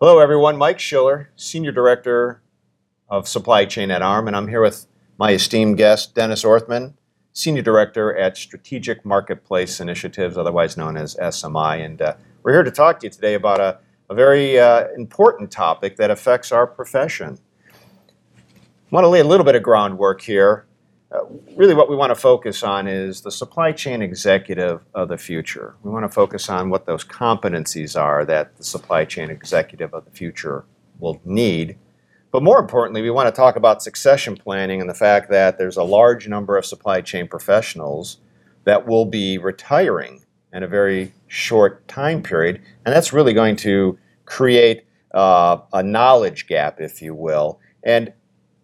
Hello, everyone. Mike Schiller, Senior Director of Supply Chain at AHRMM, and I'm here with my esteemed guest, Dennis Orthman, Senior Director at Strategic Marketplace Initiatives, otherwise known as SMI. And uh, we're here to talk to you today about a, a very uh, important topic that affects our profession. I want to lay a little bit of groundwork here. Uh, really, what we want to focus on is the supply chain executive of the future. We want to focus on what those competencies are that the supply chain executive of the future will need. But more importantly, we want to talk about succession planning and the fact that there's a large number of supply chain professionals that will be retiring in a very short time period. And that's really going to create uh, a knowledge gap, if you will. And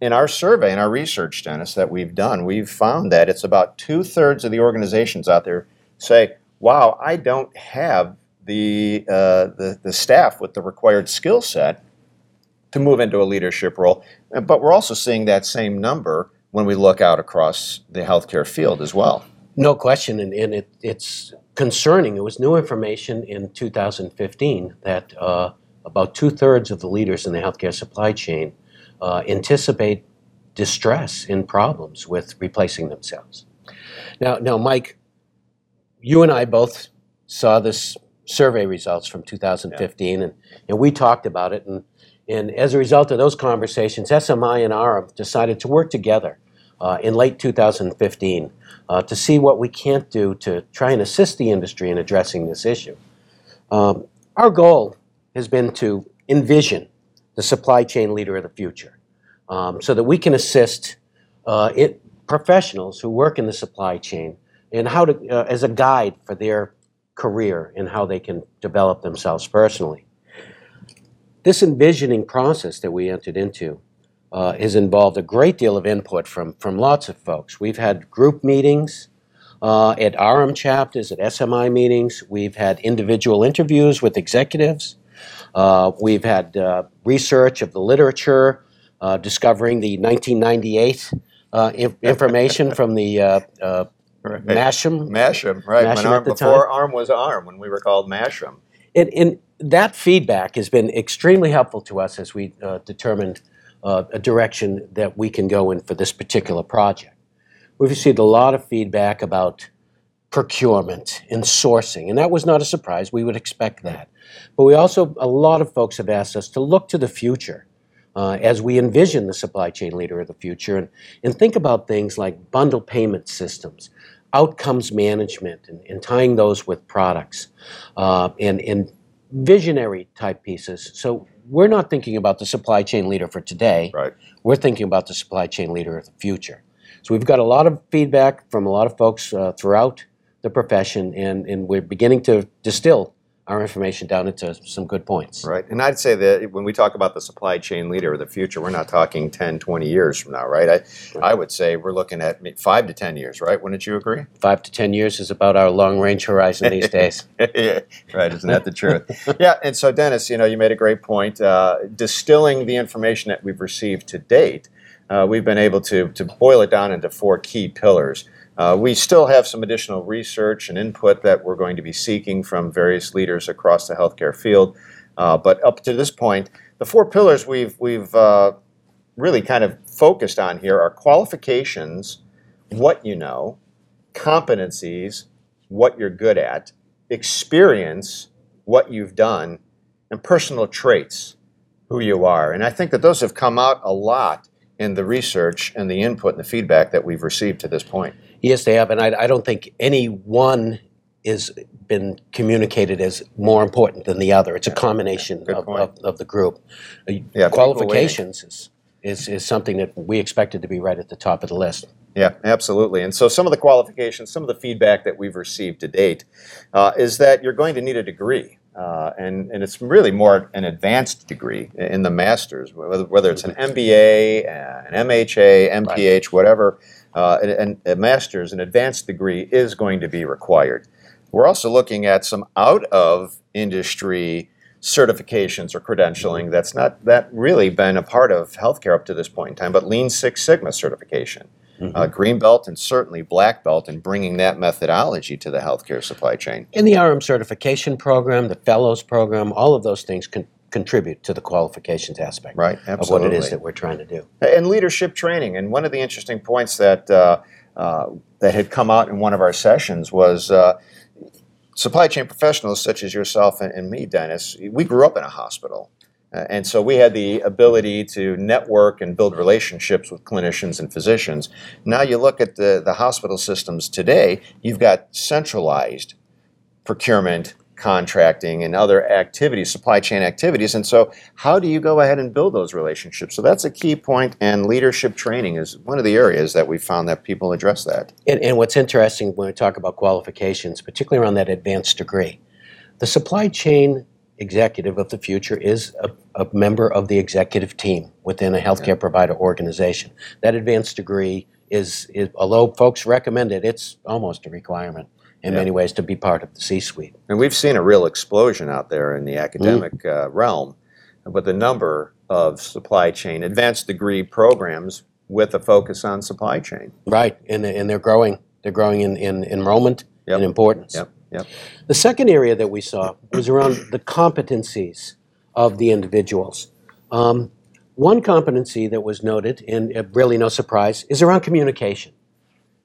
in our survey, in our research, Dennis, that we've done, we've found that it's about two thirds of the organizations out there say, "Wow, I don't have the uh, the, the staff with the required skill set to move into a leadership role." But we're also seeing that same number when we look out across the healthcare field as well. No question, and, and it, it's concerning. It was new information in 2015 that uh, about two thirds of the leaders in the healthcare supply chain uh, anticipate distress and problems with replacing themselves. Now, now, Mike, you and I both saw this survey results from 2015, yeah. and, and we talked about it. And, and as a result of those conversations, SMI and AHRMM decided to work together uh, in late 2015 uh, to see what we can't do to try and assist the industry in addressing this issue. Um, our goal has been to envision the supply chain leader of the future, um, so that we can assist uh, it, professionals who work in the supply chain and how to, uh, as a guide for their career and how they can develop themselves personally. This envisioning process that we entered into uh, has involved a great deal of input from, from lots of folks. We've had group meetings uh, at AHRMM chapters, at SMI meetings. We've had individual interviews with executives. Uh, we've had uh, research of the literature, uh, discovering the 1998 uh, information from the uh, uh, right. MASHM. MASHM, right. MASHM AHRMM, before time. AHRMM was AHRMM, when we were called Masham. And, and, that feedback has been extremely helpful to us as we determined a direction that we can go in for this particular project. We've received a lot of feedback about procurement and sourcing, and that was not a surprise. We would expect that. But we also, a lot of folks have asked us to look to the future uh, as we envision the supply chain leader of the future and, and think about things like bundle payment systems, outcomes management, and, and tying those with products, uh, and, and visionary type pieces. So we're not thinking about the supply chain leader for today. Right. We're thinking about the supply chain leader of the future. So we've got a lot of feedback from a lot of folks uh, throughout the profession, and, and we're beginning to distill our information down into some good points. Right. And I'd say that when we talk about the supply chain leader of the future, we're not talking 10, 20 years from now, right? I, right. I would say we're looking at five to 10 years, right? Wouldn't you agree? Five to 10 years is about our long range horizon these days. yeah, right. Isn't that the truth? yeah. And so, Dennis, you know, you made a great point. Uh, distilling the information that we've received to date, uh, we've been able to, to boil it down into four key pillars. Uh, we still have some additional research and input that we're going to be seeking from various leaders across the healthcare field. Uh, but up to this point, the four pillars we've, we've uh, really kind of focused on here are qualifications, what you know, competencies, what you're good at, experience, what you've done, and personal traits, who you are. And I think that those have come out a lot in the research and the input and the feedback that we've received to this point. Yes, they have, and I, I don't think any one has been communicated as more important than the other. It's a combination Good of, point. of, of the group. Uh, Yeah, Qualifications is, is, is something that we expected to be right at the top of the list. Yeah, absolutely. And so some of the qualifications, some of the feedback that we've received to date uh, is that you're going to need a degree. Uh, and, and it's really more an advanced degree in the master's, whether, whether it's an MBA, uh, an MHA, MPH, whatever uh, and a master's, an advanced degree is going to be required. We're also looking at some out of industry certifications or credentialing that's not that really been a part of healthcare up to this point in time, but Lean Six Sigma certification. Mm-hmm. Uh, green belt and certainly black belt and bringing that methodology to the healthcare supply chain. In the AHRMM certification program, the fellows program, all of those things can contribute to the qualifications aspect Right, of what it is that we're trying to do. and leadership training. And one of the interesting points that uh, uh, that had come out in one of our sessions was uh, supply chain professionals such as yourself and, and me, Dennis. We grew up in a hospital. Uh, and so we had the ability to network and build relationships with clinicians and physicians. Now you look at the, the hospital systems today, you've got centralized procurement, contracting, and other activities, supply chain activities. And so, how do you go ahead and build those relationships? So, that's a key point, and leadership training is one of the areas that we found that people address that. And, and what's interesting when we talk about qualifications, particularly around that advanced degree, the supply chain executive of the future is a, a member of the executive team within a healthcare provider organization. That advanced degree is, is, although folks recommend it, it's almost a requirement in Yeah. many ways to be part of the C suite. And we've seen a real explosion out there in the academic uh, realm with the number of supply chain advanced degree programs with a focus on supply chain. Right, and, and they're growing. They're growing in, in enrollment Yep. and importance. Yep, yep. The second area that we saw was around the competencies of the individuals. Um, one competency that was noted, and uh, really no surprise, is around communication.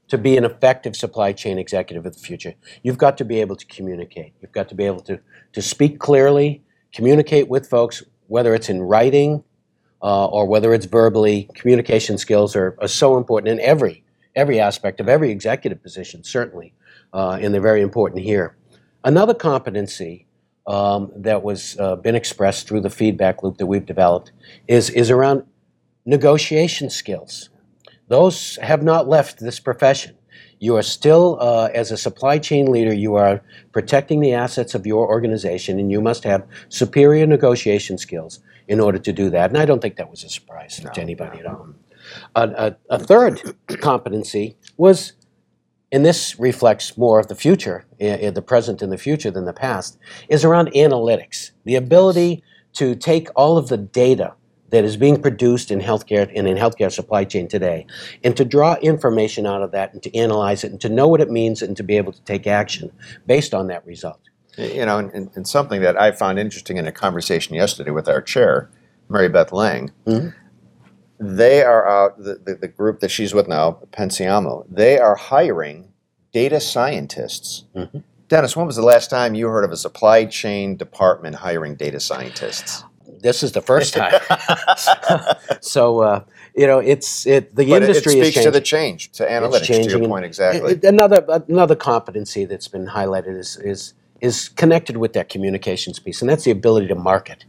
To be an effective supply chain executive of the future, you've got to be able to communicate. You've got to be able to, to speak clearly, communicate with folks, whether it's in writing uh, or whether it's verbally. Communication skills are, are so important in every every aspect of every executive position, certainly, uh, and they're very important here. Another competency um, that was uh, been expressed through the feedback loop that we've developed is is around negotiation skills. Those have not left this profession. You are still, uh, as a supply chain leader, you are protecting the assets of your organization, and you must have superior negotiation skills in order to do that. And I don't think that was a surprise to anybody at all. A, a, a third competency was, and this reflects more of the future, the present and the future than the past, is around analytics. The ability to take all of the data that is being produced in healthcare and in healthcare supply chain today, and to draw information out of that and to analyze it and to know what it means and to be able to take action based on that result. You know, and, and, something that I found interesting in a conversation yesterday with our chair, Mary Beth Lang, Mhm. they are out, the, the, the group that she's with now, Pensiamo, they are hiring data scientists. Mhm. Dennis, when was the last time you heard of a supply chain department hiring data scientists? This is the first time. so uh, you know, it's it. The but it, it industry is speaks to the change, to analytics, to your point exactly. It- Another another competency that's been highlighted is is is connected with that communications piece, and that's the ability to market.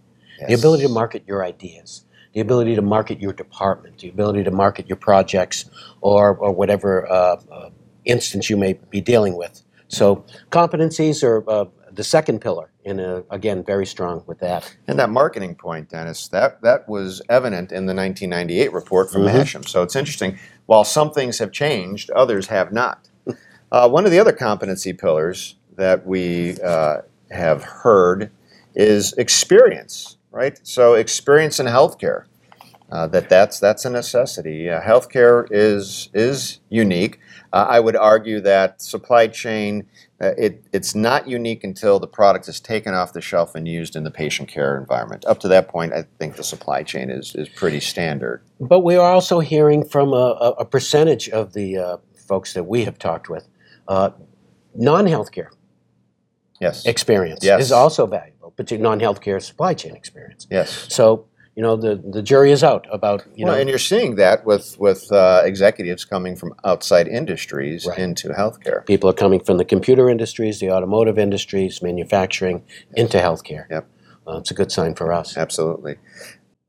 The ability to market your ideas, the ability to market your department, the ability to market your projects, or or whatever uh, uh, instance you may be dealing with. So competencies are uh, the second pillar, and uh, again, very strong with that. And that marketing point, Dennis, that, that was evident in the 1998 report from. Masham. So it's interesting. While some things have changed, others have not. Uh, one of the other competency pillars that we uh, have heard is experience, right? So experience in healthcare. Uh, that that's that's a necessity. Uh, healthcare is is unique. Uh, I would argue that supply chain uh, it, it's not unique until the product is taken off the shelf and used in the patient care environment. Up to that point, I think the supply chain is, is pretty standard. But we are also hearing from a, a, percentage of the uh, folks that we have talked with. Uh, non-healthcare Yes. experience Yes. is also valuable, particularly non-healthcare supply chain experience. yes. So you know the the jury is out about you well, know and you're seeing that with with uh, executives coming from outside industries Right. into healthcare. people are coming from the computer industries, the automotive industries, manufacturing into healthcare. Yep. Uh, it's a good sign for us. Absolutely.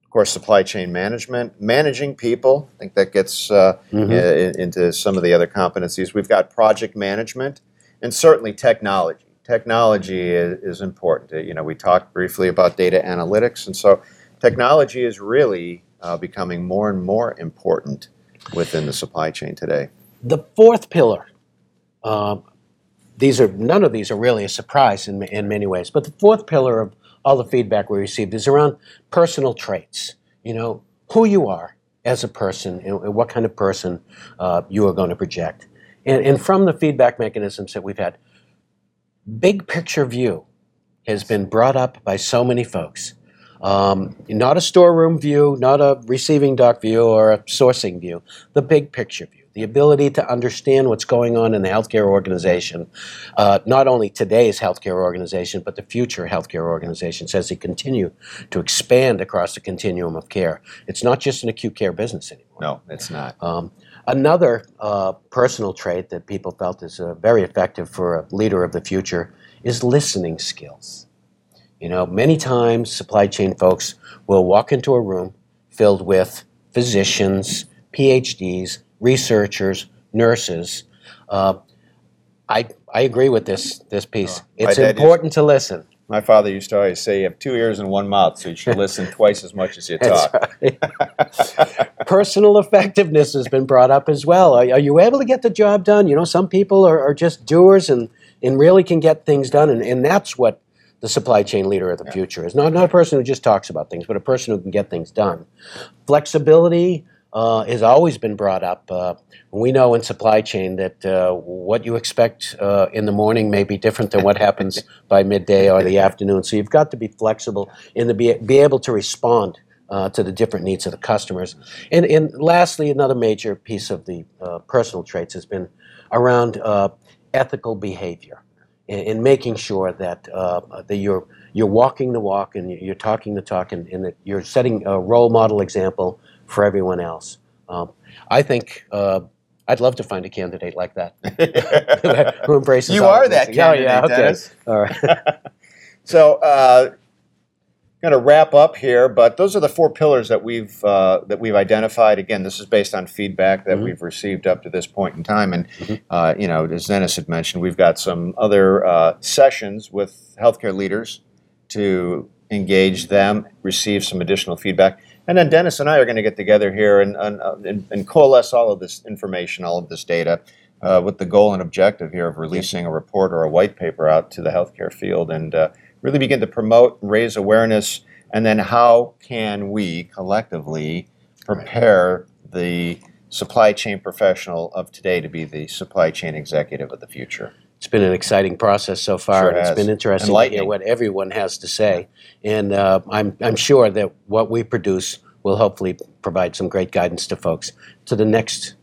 Of course, supply chain management, managing people. I think that gets uh, Mhm. i- into some of the other competencies. We've got project management, and certainly technology. Technology is, is important. Uh, You know, we talked briefly about data analytics, and so technology is really uh, becoming more and more important within the supply chain today. The fourth pillar, um, these are none of these are really a surprise in, in many ways, but the fourth pillar of all the feedback we received is around personal traits. You know, who you are as a person and, and what kind of person uh, you are going to project. And, and from the feedback mechanisms that we've had, big picture view has been brought up by so many folks Um, not a storeroom view, not a receiving dock view or a sourcing view, the big picture view. The ability to understand what's going on in the healthcare organization, uh, not only today's healthcare organization, but the future healthcare organizations as they continue to expand across the continuum of care. It's not just an acute care business anymore. No, it's not. Um, another uh, personal trait that people felt is uh, very effective for a leader of the future is listening skills. You know, many times supply chain folks will walk into a room filled with physicians, PhDs, researchers, nurses. Uh, I, I agree with this, this piece. Oh, it's used- important to listen. My father used to always say, "You have two ears and one mouth, so you should listen twice as much as you talk." Personal effectiveness has been brought up as well. Are, are you able to get the job done? You know, some people are, are just doers and, and really can get things done, and, and that's what the supply chain leader of the future is. Not, not a person who just talks about things, but a person who can get things done. Flexibility uh, has always been brought up. Uh, we know in supply chain that uh, what you expect uh, in the morning may be different than what happens by midday or the afternoon. So you've got to be flexible and to be, be able to respond uh, to the different needs of the customers. And, and lastly, another major piece of the uh, personal traits has been around uh, ethical behavior and, and making sure that, uh, that you're, you're walking the walk and you're talking the talk and, and that you're setting a role model example for everyone else. Um, I think uh, I'd love to find a candidate like that who embraces. You are that things. Oh, yeah, candidate, okay. Dennis. All right. So, uh, going to wrap up here, but those are the four pillars that we've uh, that we've identified. Again, this is based on feedback that Mhm. we've received up to this point in time, and Mhm. uh, you know, as Dennis had mentioned, we've got some other uh, sessions with healthcare leaders to engage them, receive some additional feedback, and then Dennis and I are going to get together here and and, uh, and and coalesce all of this information, all of this data. Uh, with the goal and objective here of releasing a report or a white paper out to the healthcare field and uh, really begin to promote and raise awareness and then how can we collectively prepare the supply chain professional of today to be the supply chain executive of the future It's been an exciting process so far, Sure and it's been interesting to hear what everyone has to say. And uh, I'm, I'm sure that what we produce will hopefully provide some great guidance to folks to the next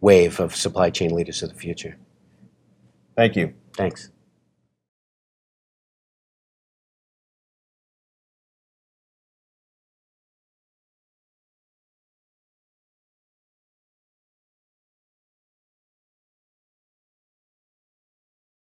wave of supply chain leaders of the future. thank you Thanks.